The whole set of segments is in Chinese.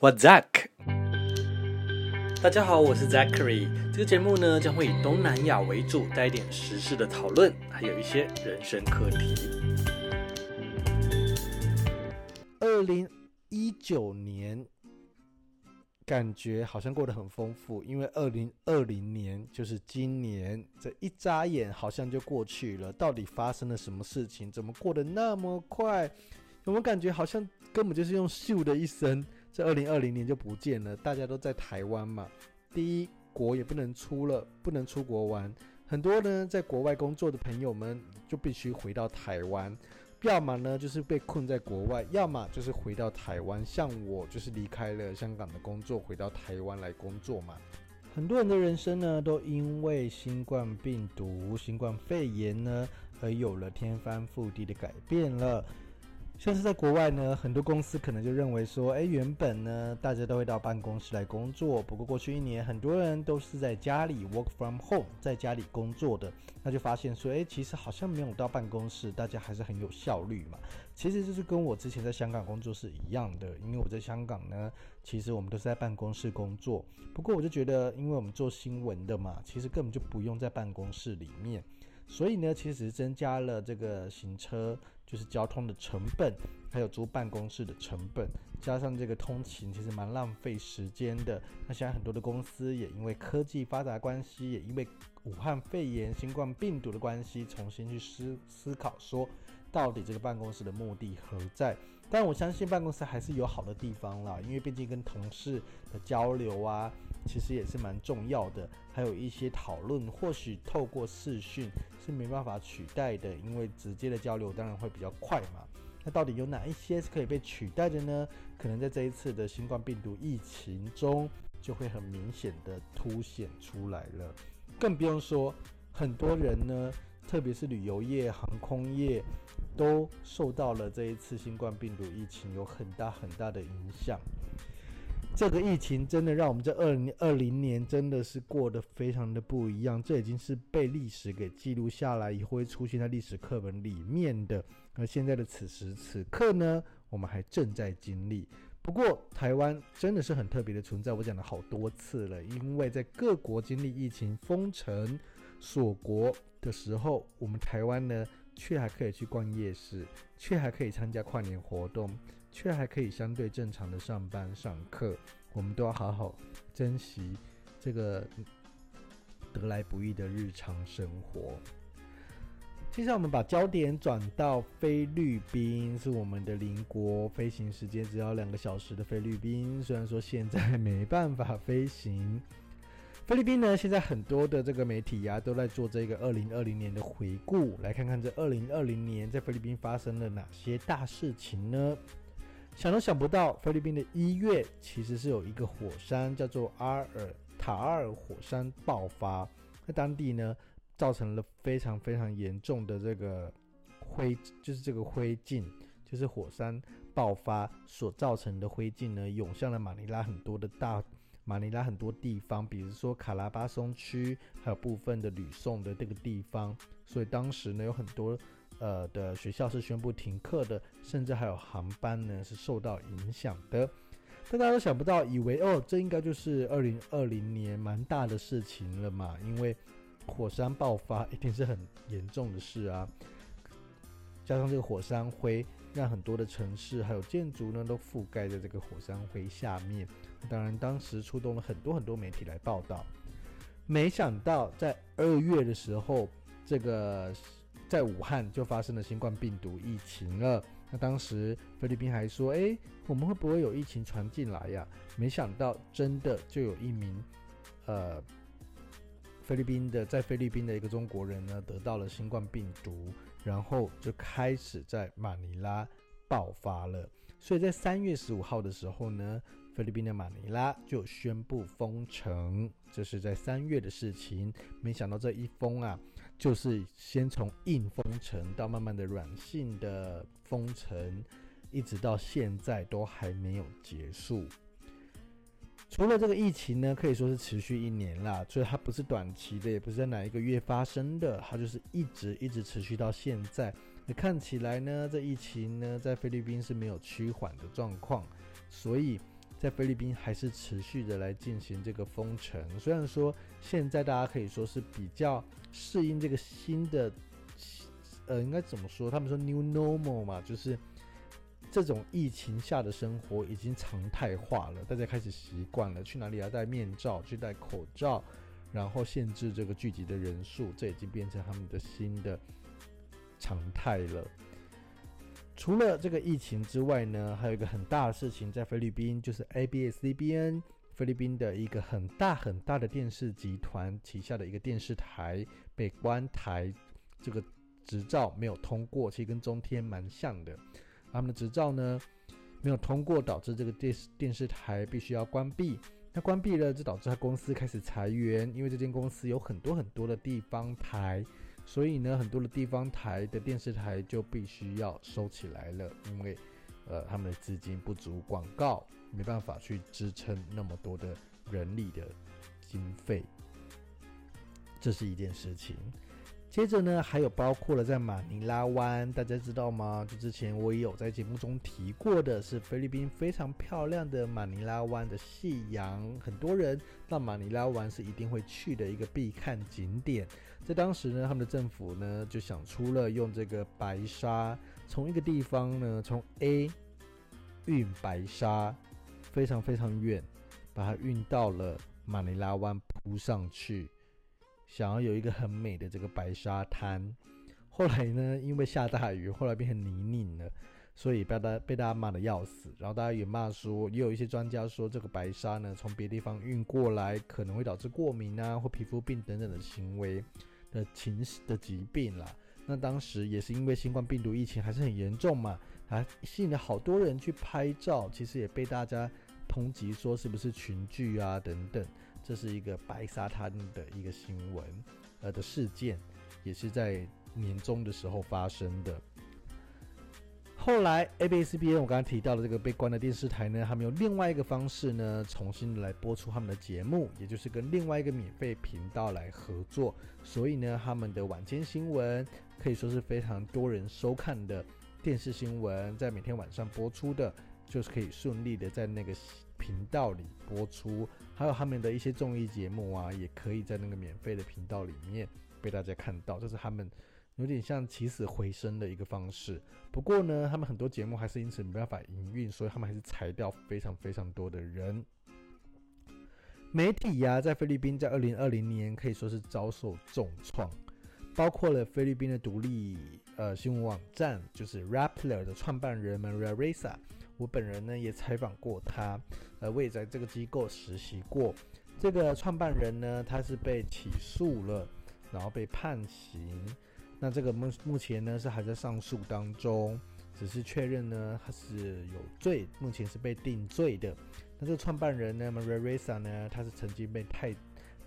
我 Zack，大家好，我是 Zachary。这个节目呢将会以东南亚为主，带一点时事的讨论，还有一些人生课题。二零一九年感觉好像过得很丰富，因为二零二零年就是今年，这一眨眼好像就过去了。到底发生了什么事情？怎么过得那么快？有没有感觉好像根本就是用咻的一声，这二零二零年就不见了？大家都在台湾嘛，第一国也不能出了，不能出国玩，很多呢在国外工作的朋友们就必须回到台湾，要么呢就是被困在国外，要么就是回到台湾。像我就是离开了香港的工作，回到台湾来工作嘛。很多人的人生呢，都因为新冠病毒、新冠肺炎呢，而有了天翻覆地的改变了。像是在国外呢，很多公司可能就认为说，哎，原本呢，大家都会到办公室来工作，不过过去一年，很多人都是在家里 work from home，在家里工作的，那就发现说，哎，其实好像没有到办公室，大家还是很有效率嘛。其实就是跟我之前在香港工作是一样的，因为我在香港呢，其实我们都是在办公室工作，不过我就觉得，因为我们做新闻的嘛，其实根本就不用在办公室里面。所以呢，其实增加了这个行车，就是交通的成本，还有租办公室的成本，加上这个通勤，其实蛮浪费时间的。那现在很多的公司也因为科技发达关系，也因为武汉肺炎、新冠病毒的关系，重新去思思考说，到底这个办公室的目的何在？但我相信办公室还是有好的地方啦，因为毕竟跟同事的交流啊。其实也是蛮重要的，还有一些讨论，或许透过视讯是没办法取代的，因为直接的交流当然会比较快嘛。那到底有哪一些是可以被取代的呢？可能在这一次的新冠病毒疫情中，就会很明显的凸显出来了。更不用说，很多人呢，特别是旅游业、航空业，都受到了这一次新冠病毒疫情有很大很大的影响。这个疫情真的让我们这二零二零年真的是过得非常的不一样，这已经是被历史给记录下来，以后会出现在历史课本里面的。而现在的此时此刻呢，我们还正在经历。不过台湾真的是很特别的存在，我讲了好多次了，因为在各国经历疫情封城锁国的时候，我们台湾呢却还可以去逛夜市，却还可以参加跨年活动。却还可以相对正常的上班上课，我们都要好好珍惜这个得来不易的日常生活。接下来我们把焦点转到菲律宾，是我们的邻国，飞行时间只要两个小时的菲律宾。虽然说现在没办法飞行，菲律宾呢，现在很多的这个媒体呀、都在做这个二零二零年的回顾，来看看这二零二零年在菲律宾发生了哪些大事情呢？想都想不到，菲律宾的一月其实是有一个火山叫做阿尔塔尔火山爆发，在当地呢造成了非常非常严重的这个灰，就是这个灰烬，就是火山爆发所造成的灰烬呢涌向了马尼拉很多的大马尼拉很多地方，比如说卡拉巴松区，还有部分的吕宋的这个地方，所以当时呢有很多。呃的学校是宣布停课的，甚至还有航班呢是受到影响的。但大家都想不到，以为哦，这应该就是二零二零年蛮大的事情了嘛，因为火山爆发一定是很严重的事啊。加上这个火山灰，让很多的城市还有建筑呢都覆盖在这个火山灰下面。当然，当时出动了很多很多媒体来报道。没想到在二月的时候，这个。在武汉就发生了新冠病毒疫情了。那当时菲律宾还说：“诶，我们会不会有疫情传进来呀？”没想到真的就有一名呃菲律宾的在菲律宾的一个中国人呢得到了新冠病毒，然后就开始在马尼拉爆发了。所以在三月十五号的时候呢，菲律宾的马尼拉就宣布封城，这是在三月的事情。没想到这一封啊。就是先从硬封城到慢慢的软性的封城，一直到现在都还没有结束。除了这个疫情呢，可以说是持续一年啦，所以它不是短期的，也不是在哪一个月发生的，它就是一直一直持续到现在。那看起来呢，这疫情呢在菲律宾是没有趋缓的状况，所以在菲律宾还是持续的来进行这个封城。虽然说现在大家可以说是比较适应这个新的，呃，应该怎么说？他们说 new normal 嘛，就是这种疫情下的生活已经常态化了，大家开始习惯了，去哪里要戴面罩，去戴口罩，然后限制这个聚集的人数，这已经变成他们的新的常态了。除了这个疫情之外呢，还有一个很大的事情在菲律宾，就是 ABS-CBN 菲律宾的一个很大很大的电视集团旗下的一个电视台被关台，这个执照没有通过，其实跟中天蛮像的。他们的执照呢没有通过，导致这个电视电视台必须要关闭。那关闭了，就导致他公司开始裁员，因为这间公司有很多很多的地方台。所以呢，很多的地方台的电视台就必须要收起来了，因为，呃，他们的资金不足，广告没办法去支撑那么多的人力的经费，这是一件事情。接着呢，还有包括了在马尼拉湾，大家知道吗？就之前我也有在节目中提过的，是菲律宾非常漂亮的马尼拉湾的夕阳，很多人到马尼拉湾是一定会去的一个必看景点。在当时呢，他们的政府呢就想出了用这个白沙，从一个地方呢从 A 运白沙，非常非常远，把它运到了马尼拉湾铺上去。想要有一个很美的这个白沙滩，后来呢，因为下大雨，后来变成泥泞了，所以被大被大家骂的要死。然后大家也骂说，也有一些专家说，这个白沙呢从别地方运过来，可能会导致过敏啊或皮肤病等等的行为的情的疾病啦。那当时也是因为新冠病毒疫情还是很严重嘛，还吸引了好多人去拍照，其实也被大家抨击说是不是群聚啊等等。这是一个白沙滩的一个新闻，呃的事件，也是在年终的时候发生的。后来，ABCBN 我刚刚提到的这个被关的电视台呢，他们用另外一个方式呢，重新来播出他们的节目，也就是跟另外一个免费频道来合作。所以呢，他们的晚间新闻可以说是非常多人收看的电视新闻，在每天晚上播出的，就是可以顺利的在那个频道里播出。还有他们的一些综艺节目啊，也可以在那个免费的频道里面被大家看到，这是他们有点像起死回生的一个方式。不过呢，他们很多节目还是因此没办法营运，所以他们还是裁掉非常非常多的人。媒体呀、在菲律宾在二零二零年可以说是遭受重创，包括了菲律宾的独立呃新闻网站，就是 Rappler 的创办人 Maria Ressa。我本人呢也采访过他，呃，我也在这个机构实习过。这个创办人呢，他是被起诉了，然后被判刑。那这个目目前呢是还在上诉当中，只是确认呢他是有罪，目前是被定罪的。那这个创办人呢，Maria Ressa 呢，他是曾经被泰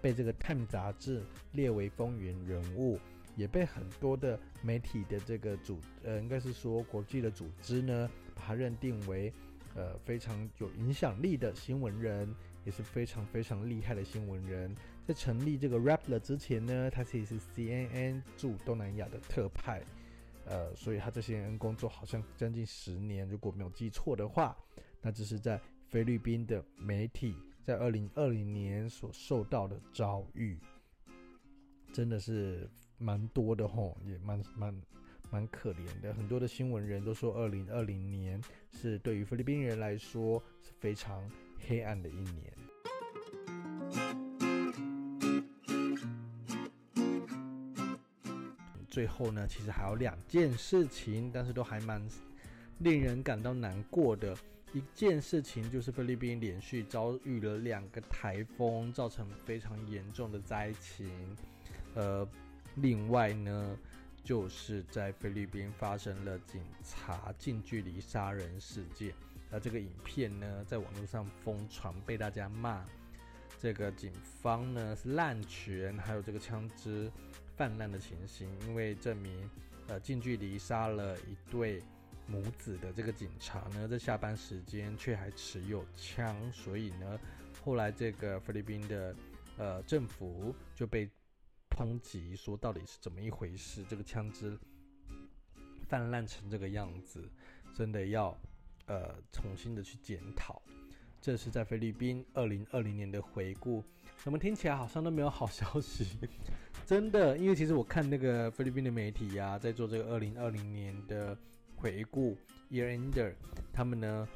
被这个《Time》杂志列为风云人物，也被很多的媒体的这个组，呃，应该是说国际的组织呢。他认定为，呃，非常有影响力的新闻人，也是非常非常厉害的新闻人。在成立这个 Rappler 之前呢，他其实是 CNN 驻东南亚的特派，呃，所以他在 CNN 工作好像将近十年，如果没有记错的话，那这是在菲律宾的媒体在二零二零年所受到的遭遇，真的是蛮多的吼，也蛮蛮。蛮可怜的，很多的新闻人都说，二零二零年是对于菲律宾人来说是非常黑暗的一年。最后呢，其实还有两件事情，但是都还蛮令人感到难过的。一件事情就是菲律宾连续遭遇了两个台风，造成非常严重的灾情。呃，另外呢。就是在菲律宾发生了警察近距离杀人事件，那这个影片呢，在网络上疯传，被大家骂。这个警方呢是滥权，还有这个枪支泛滥的情形，因为证明呃近距离杀了一对母子的这个警察呢，在下班时间却还持有枪，所以呢，后来这个菲律宾的呃政府就被。抨击说到底是怎么一回事？这个枪支泛滥成这个样子，真的要呃重新的去检讨。这是在菲律宾二零二零年的回顾。怎么听起来好像都没有好消息？真的，因为其实我看那个菲律宾的媒体呀、在做这个二零二零年的回顾 （Year Ender），他们呢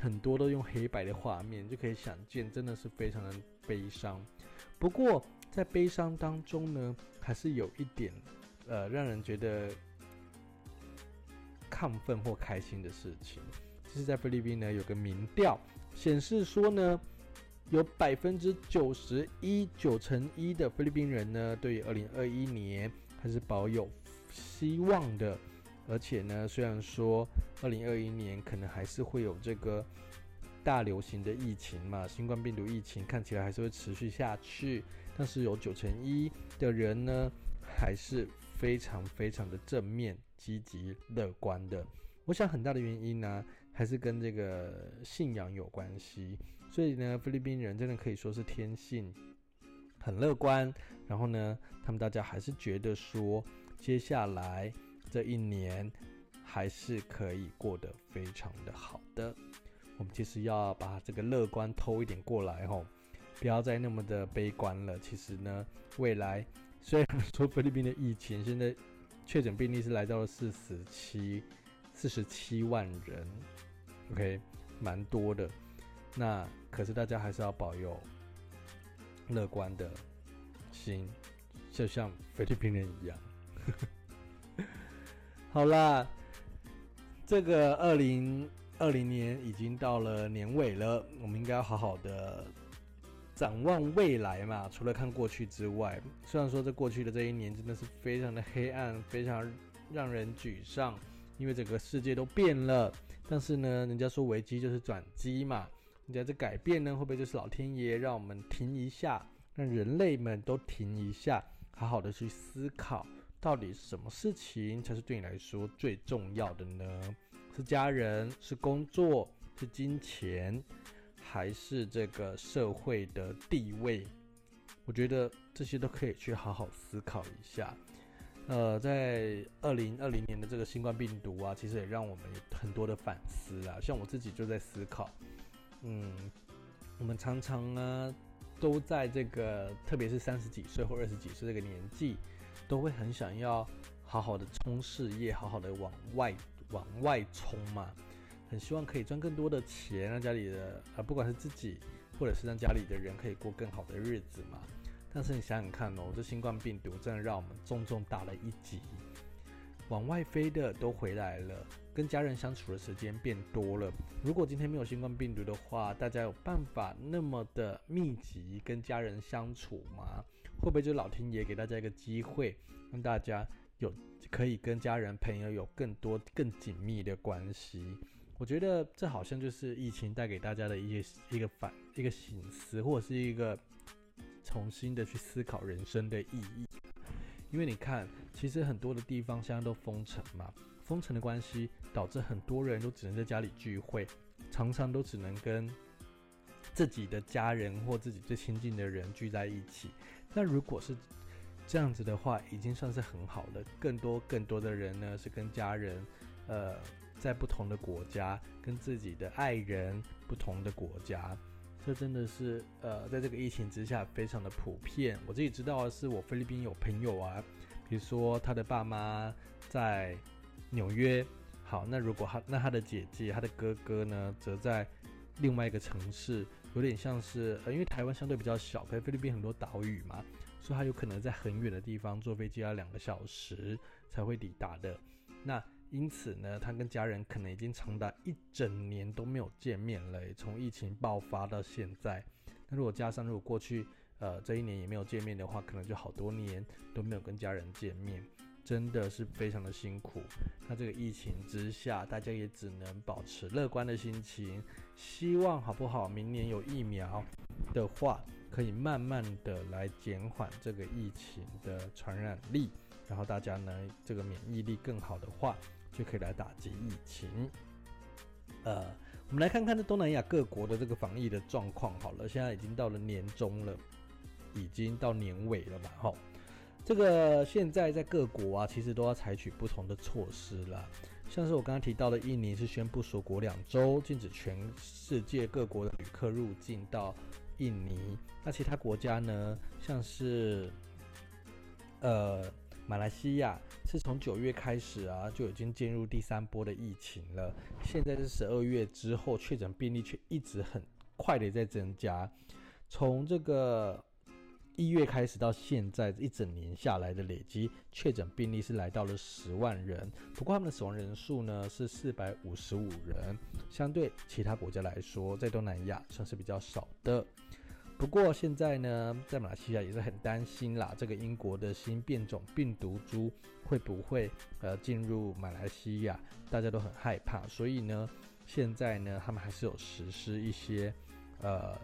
很多都用黑白的画面，就可以想见，真的是非常的悲伤。不过在悲伤当中呢，还是有一点呃让人觉得亢奋或开心的事情。就是在菲律宾呢，有个民调显示说呢。有百分之九十一，九成一的菲律宾人呢，对于二零二一年还是保有希望的。而且呢，虽然说二零二一年可能还是会有这个大流行的疫情嘛，新冠病毒疫情看起来还是会持续下去，但是有九成一的人呢，还是非常非常的正面、积极、乐观的。我想很大的原因呢，还是跟这个信仰有关系。所以呢，菲律宾人真的可以说是天性很乐观。然后呢，他们大家还是觉得说，接下来这一年还是可以过得非常的好的。我们其实要把这个乐观偷一点过来吼，不要再那么的悲观了。其实呢，未来虽然说菲律宾的疫情现在确诊病例是来到了四十七四十七万人，OK，蛮多的。那可是大家还是要保有乐观的心，就像菲律宾人一样。好啦，这个二零二零年已经到了年尾了，我们应该要好好的展望未来嘛。除了看过去之外，虽然说这过去的这一年真的是非常的黑暗，非常让人沮丧，因为整个世界都变了。但是呢，人家说危机就是转机嘛。人家这改变呢，会不会就是老天爷让我们停一下，让人类们都停一下，好好的去思考，到底什么事情才是对你来说最重要的呢？是家人，是工作，是金钱，还是这个社会的地位？我觉得这些都可以去好好思考一下。呃，在二零二零年的这个新冠病毒啊，其实也让我们很多的反思啊，像我自己就在思考。嗯，我们常常呢，都在这个，特别是三十几岁或二十几岁这个年纪，都会很想要好好的冲事业，好好的往外往外冲嘛，很希望可以赚更多的钱，让家里的啊，不管是自己或者是让家里的人可以过更好的日子嘛。但是你想想看哦，这新冠病毒真的让我们重重打了一击，往外飞的都回来了。跟家人相处的时间变多了。如果今天没有新冠病毒的话，大家有办法那么的密集跟家人相处吗？会不会就老天爷给大家一个机会，让大家有可以跟家人朋友有更多更紧密的关系？我觉得这好像就是疫情带给大家的一些一个反一个醒思，或者是一个重新的去思考人生的意义。因为你看，其实很多的地方现在都封城嘛。封城的关系，导致很多人都只能在家里聚会，常常都只能跟自己的家人或自己最亲近的人聚在一起。那如果是这样子的话，已经算是很好的。更多更多的人呢，是跟家人，呃，在不同的国家，跟自己的爱人不同的国家，这真的是呃，在这个疫情之下非常的普遍。我自己知道的是，我菲律宾有朋友啊，比如说他的爸妈在。纽约，好，那如果他那他的姐姐、他的哥哥呢，则在另外一个城市，有点像是呃，因为台湾相对比较小，可是菲律宾很多岛屿嘛，所以他有可能在很远的地方坐飞机要两个小时才会抵达的。那因此呢，他跟家人可能已经长达一整年都没有见面了，从疫情爆发到现在。那如果加上如果过去呃这一年也没有见面的话，可能就好多年都没有跟家人见面。真的是非常的辛苦。那这个疫情之下，大家也只能保持乐观的心情，希望好不好？明年有疫苗的话，可以慢慢的来减缓这个疫情的传染力，然后大家呢，这个免疫力更好的话，就可以来打击疫情。呃，我们来看看这东南亚各国的这个防疫的状况。好了，现在已经到了年中了，已经到年尾了嘛，齁。这个现在在各国啊，其实都要采取不同的措施了。像是我刚刚提到的，印尼是宣布锁国两周，禁止全世界各国的旅客入境到印尼。那其他国家呢？像是呃马来西亚，是从九月开始啊，就已经进入第三波的疫情了。现在是十二月之后，确诊病例却一直很快的在增加。从这个一月开始到现在一整年下来的累积确诊病例是来到了十万人，不过他们的死亡人数呢是四百五十五人，相对其他国家来说，在东南亚算是比较少的。不过现在呢，在马来西亚也是很担心啦，这个英国的新变种病毒株会不会呃进入马来西亚，大家都很害怕，所以呢，现在呢他们还是有实施一些呃。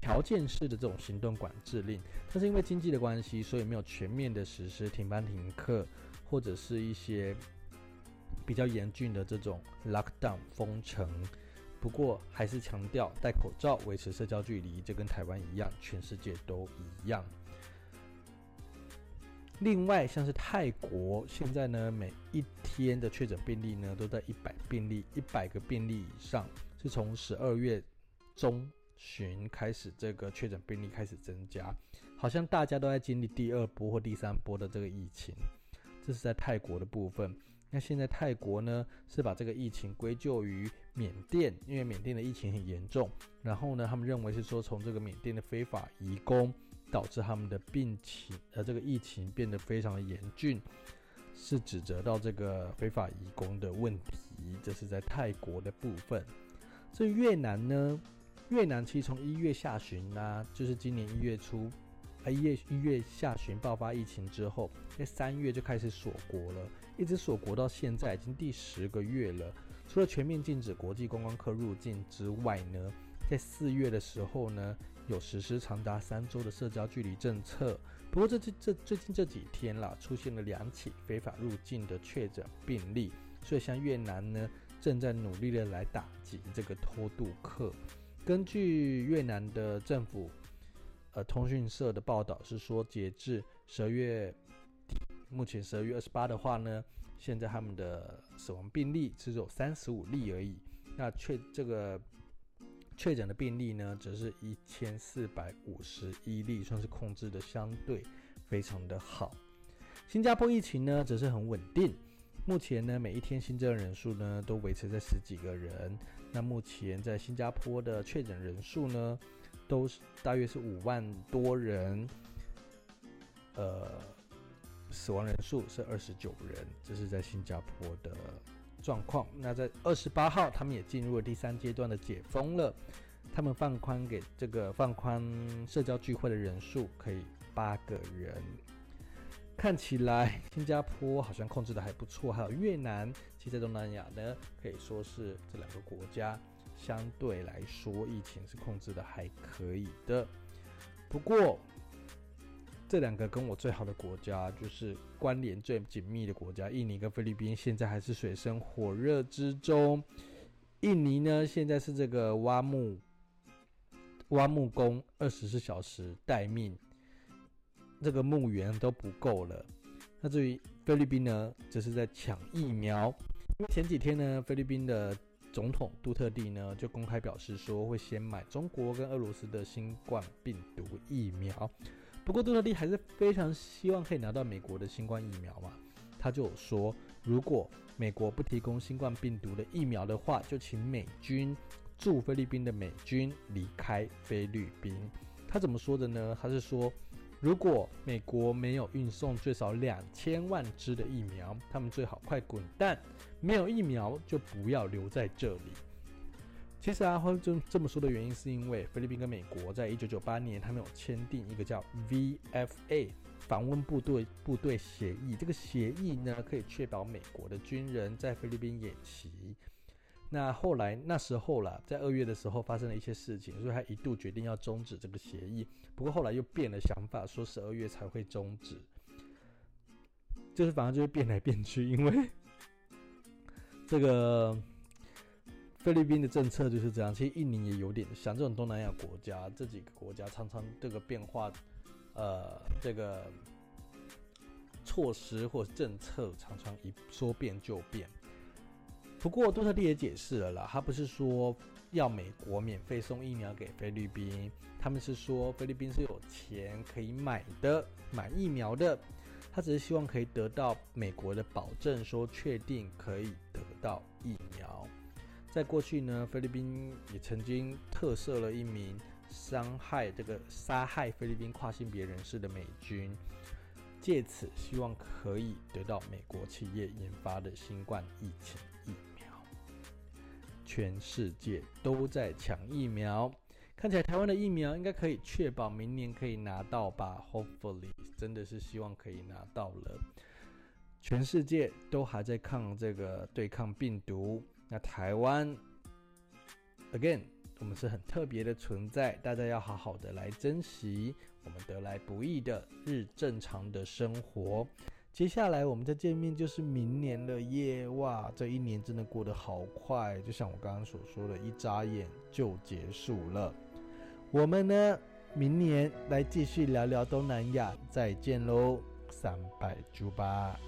条件式的这种行动管制令，但是因为经济的关系，所以没有全面的实施停班停课，或者是一些比较严峻的这种 lockdown 封城。不过还是强调戴口罩、维持社交距离，这跟台湾一样，全世界都一样。另外，像是泰国，现在呢每一天的确诊病例呢都在一百病例，一百个病例以上，是从十二月中。旬开始，这个确诊病例开始增加，好像大家都在经历第二波或第三波的这个疫情。这是在泰国的部分。那现在泰国呢，是把这个疫情归咎于缅甸，因为缅甸的疫情很严重。然后呢，他们认为是说从这个缅甸的非法移工导致他们的病情，呃，这个疫情变得非常的严峻，是指责到这个非法移工的问题。这是在泰国的部分。这越南呢？越南其实从一月下旬啊，就是今年一月初，啊一月一月下旬爆发疫情之后，在三月就开始锁国了，一直锁国到现在已经第十个月了。除了全面禁止国际观光客入境之外呢，在四月的时候呢，有实施长达三周的社交距离政策。不过这这这最近这几天啦，出现了两起非法入境的确诊病例，所以像越南呢，正在努力的来打击这个偷渡客。根据越南的政府，呃，通讯社的报道是说，截至十二月底，目前十二月二十八的话呢，现在他们的死亡病例只有三十五例而已。那确这个确诊的病例呢，则是一千四百五十一例，算是控制的相对非常的好。新加坡疫情呢，则是很稳定。目前呢，每一天新增人数呢都维持在十几个人。那目前在新加坡的确诊人数呢，都是大约是五万多人。呃，死亡人数是二十九人，这是在新加坡的状况。那在二十八号，他们也进入了第三阶段的解封了。他们放宽给这个放宽社交聚会的人数可以八个人。看起来新加坡好像控制的还不错，还有越南，其实在东南亚呢，可以说是这两个国家相对来说疫情是控制的还可以的。不过这两个跟我最好的国家，就是关联最紧密的国家，印尼跟菲律宾，现在还是水深火热之中。印尼呢，现在是这个挖木挖木工二十四小时待命。这个墓园都不够了。那至于菲律宾呢，这是在抢疫苗。因为前几天呢，菲律宾的总统杜特地呢就公开表示说，会先买中国跟俄罗斯的新冠病毒疫苗。不过杜特蒂还是非常希望可以拿到美国的新冠疫苗嘛。他就说，如果美国不提供新冠病毒的疫苗的话，就请美军驻菲律宾的美军离开菲律宾。他怎么说的呢？他是说。如果美国没有运送最少两千万支的疫苗，他们最好快滚蛋。没有疫苗就不要留在这里。其实啊，会这这么说的原因，是因为菲律宾跟美国在一九九八年，他们有签订一个叫 VFA 访问部队部队协议。这个协议呢，可以确保美国的军人在菲律宾演习。那后来那时候啦，在二月的时候发生了一些事情，所以他一度决定要终止这个协议。不过后来又变了想法，说十二月才会终止。就是反正就是变来变去，因为这个菲律宾的政策就是这样。其实印尼也有点像这种东南亚国家，这几个国家常常这个变化，呃，这个措施或政策常常一说变就变。不过杜特地也解释了啦，他不是说要美国免费送疫苗给菲律宾，他们是说菲律宾是有钱可以买的，买疫苗的，他只是希望可以得到美国的保证，说确定可以得到疫苗。在过去呢，菲律宾也曾经特赦了一名伤害这个杀害菲律宾跨性别人士的美军。借此希望可以得到美国企业研发的新冠疫情疫苗，全世界都在抢疫苗，看起来台湾的疫苗应该可以确保明年可以拿到吧？Hopefully，真的是希望可以拿到了。全世界都还在抗这个对抗病毒，那台湾，again，我们是很特别的存在，大家要好好的来珍惜。我们得来不易的日正常的生活，接下来我们再见面就是明年了耶！哇，这一年真的过得好快，就像我刚刚所说的，一眨眼就结束了。我们呢，明年来继续聊聊东南亚，再见喽，三拜猪吧。